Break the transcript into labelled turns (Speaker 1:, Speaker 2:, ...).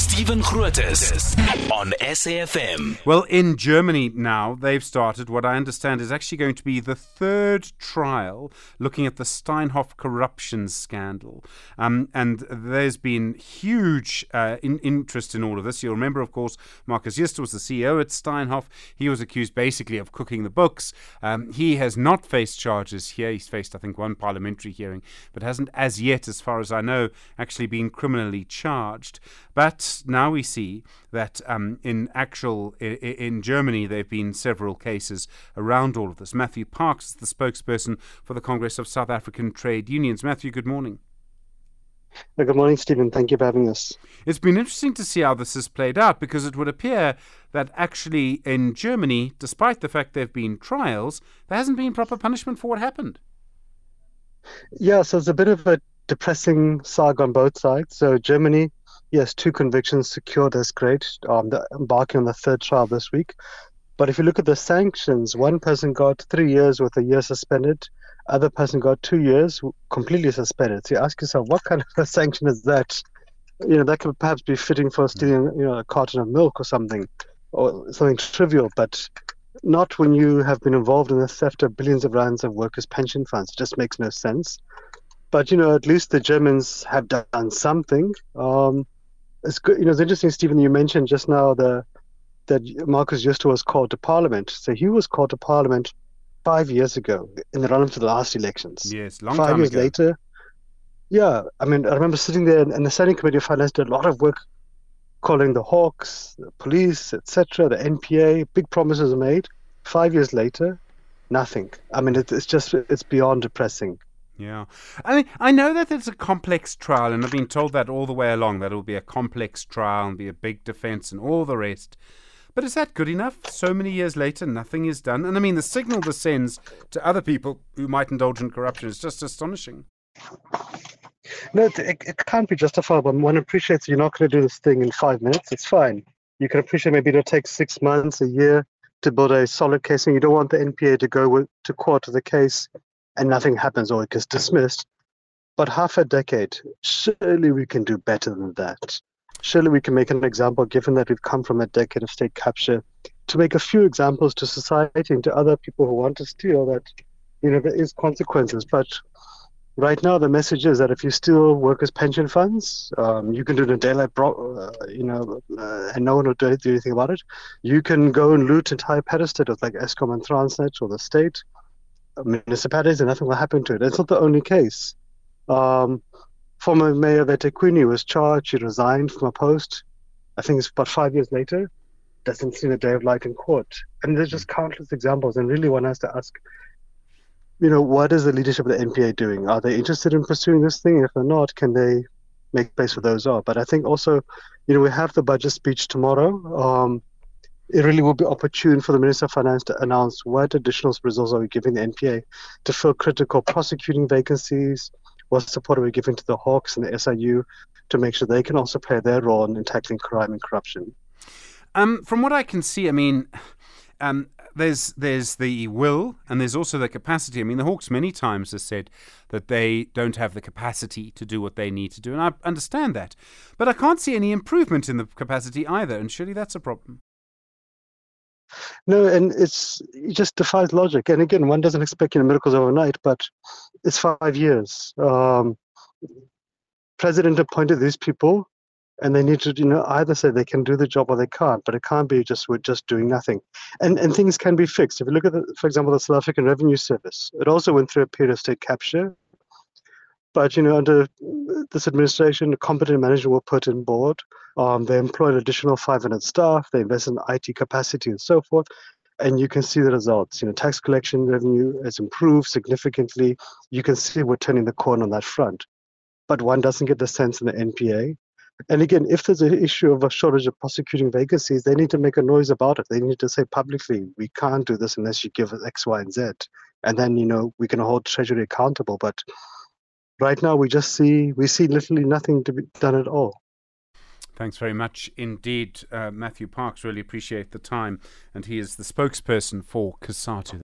Speaker 1: Stephen Grootes on SAFM.
Speaker 2: Well, in Germany now, they've started what I understand is actually going to be the third trial looking at the Steinhoff corruption scandal. Um, and there's been huge uh, in- interest in all of this. You'll remember, of course, Markus Jooste was the CEO at Steinhoff. He was accused basically of cooking the books. Um, he has not faced charges here. He's faced, I think, one parliamentary hearing, but hasn't as yet, as far as I know, actually been criminally charged. But now we see that um, in actual in, in Germany there have been several cases around all of this. Matthew Parks is the spokesperson for the Congress of South African Trade Unions. Matthew, good morning.
Speaker 3: Good morning, Stephen. Thank you for having us.
Speaker 2: It's been interesting to see how this has played out because it would appear that actually in Germany, despite the fact there have been trials, there hasn't been proper punishment for what happened.
Speaker 3: Yeah, so it's a bit of a depressing saga on both sides. So Germany yes, two convictions secured. That's great. Um, embarking on the third trial this week. But if you look at the sanctions, one person got three years with a year suspended. Other person got two years completely suspended. So you ask yourself, what kind of a sanction is that? You know, that could perhaps be fitting for stealing, you know, a carton of milk or something, or something trivial, but not when you have been involved in the theft of billions of rands of workers' pension funds. It just makes no sense. But you know, at least the Germans have done something. Um, it's good. You know, it's interesting, Stephen. You mentioned just now the that Markus Jooste was called to Parliament. So he was called to Parliament five years ago in the run-up to the last elections.
Speaker 2: Yes, long
Speaker 3: five
Speaker 2: time
Speaker 3: years
Speaker 2: ago.
Speaker 3: later. Yeah, I mean, I remember sitting there, and the Standing Committee of Finance did a lot of work calling the Hawks, the police, etc., the NPA. Big promises are made. Five years later, nothing. I mean, it, it's just it's beyond depressing.
Speaker 2: Yeah. I mean, I know that it's a complex trial, and I've been told that all the way along that it'll be a complex trial and be a big defense and all the rest. But is that good enough? So many years later, nothing is done. And I mean, the signal this sends to other people who might indulge in corruption is just astonishing.
Speaker 3: No, it, it can't be justified. justifiable. One appreciates you're not going to do this thing in five minutes. It's fine. You can appreciate maybe it'll take six months, a year to build a solid case, and you don't want the NPA to go with, to court with the case and nothing happens or it gets dismissed. But half a decade, surely we can do better than that. Surely we can make an example, given that we've come from a decade of state capture, to make a few examples to society and to other people who want to steal that, you know, there is consequences. But right now, the message is that if you steal workers' pension funds, um, you can do it in daylight, bro- uh, you know, uh, and no one will do anything about it. You can go and loot entire parastatals like Eskom and Transnet or the state municipalities and nothing will happen to it. It's not the only case. Um, former Mayor eThekwini was charged, he resigned from a post. I think it's about five years later. Doesn't see the day of light in court. And there's just countless examples. And really, one has to ask, you know, what is the leadership of the NPA doing? Are they interested in pursuing this thing? If they're not, can they make space for those are? But I think also, you know, we have the budget speech tomorrow. Um, it really will be opportune for the Minister of Finance to announce what additional resources are we giving the NPA to fill critical prosecuting vacancies, what support are we giving to the Hawks and the SIU to make sure they can also play their role in tackling crime and corruption.
Speaker 2: Um, from what I can see, I mean, um, there's there's the will and there's also the capacity. I mean, the Hawks many times have said that they don't have the capacity to do what they need to do, and I understand that, but I can't see any improvement in the capacity either, and surely that's a problem.
Speaker 3: No, and it's it just defies logic. And again, one doesn't expect you know, miracles overnight, but it's five years. Um, president appointed these people, and they need to, you know, either say they can do the job or they can't. But it can't be just we're just doing nothing. And and things can be fixed. If you look at, the, for example, the South African Revenue Service, it also went through a period of state capture. But you know, under this administration, a competent manager were put in board. Um, they employed additional 500 staff. They invested in IT capacity and so forth. And you can see the results. You know, tax collection revenue has improved significantly. You can see we're turning the corner on that front. But one doesn't get the sense in the NPA. And again, if there's an issue of a shortage of prosecuting vacancies, they need to make a noise about it. They need to say publicly, we can't do this unless you give us X, Y, and Z. And then, you know, we can hold Treasury accountable. But right now we just see we see literally nothing to be done at all.
Speaker 2: Thanks very much indeed, uh, Matthew Parks. Really appreciate the time, and he is the spokesperson for COSATU.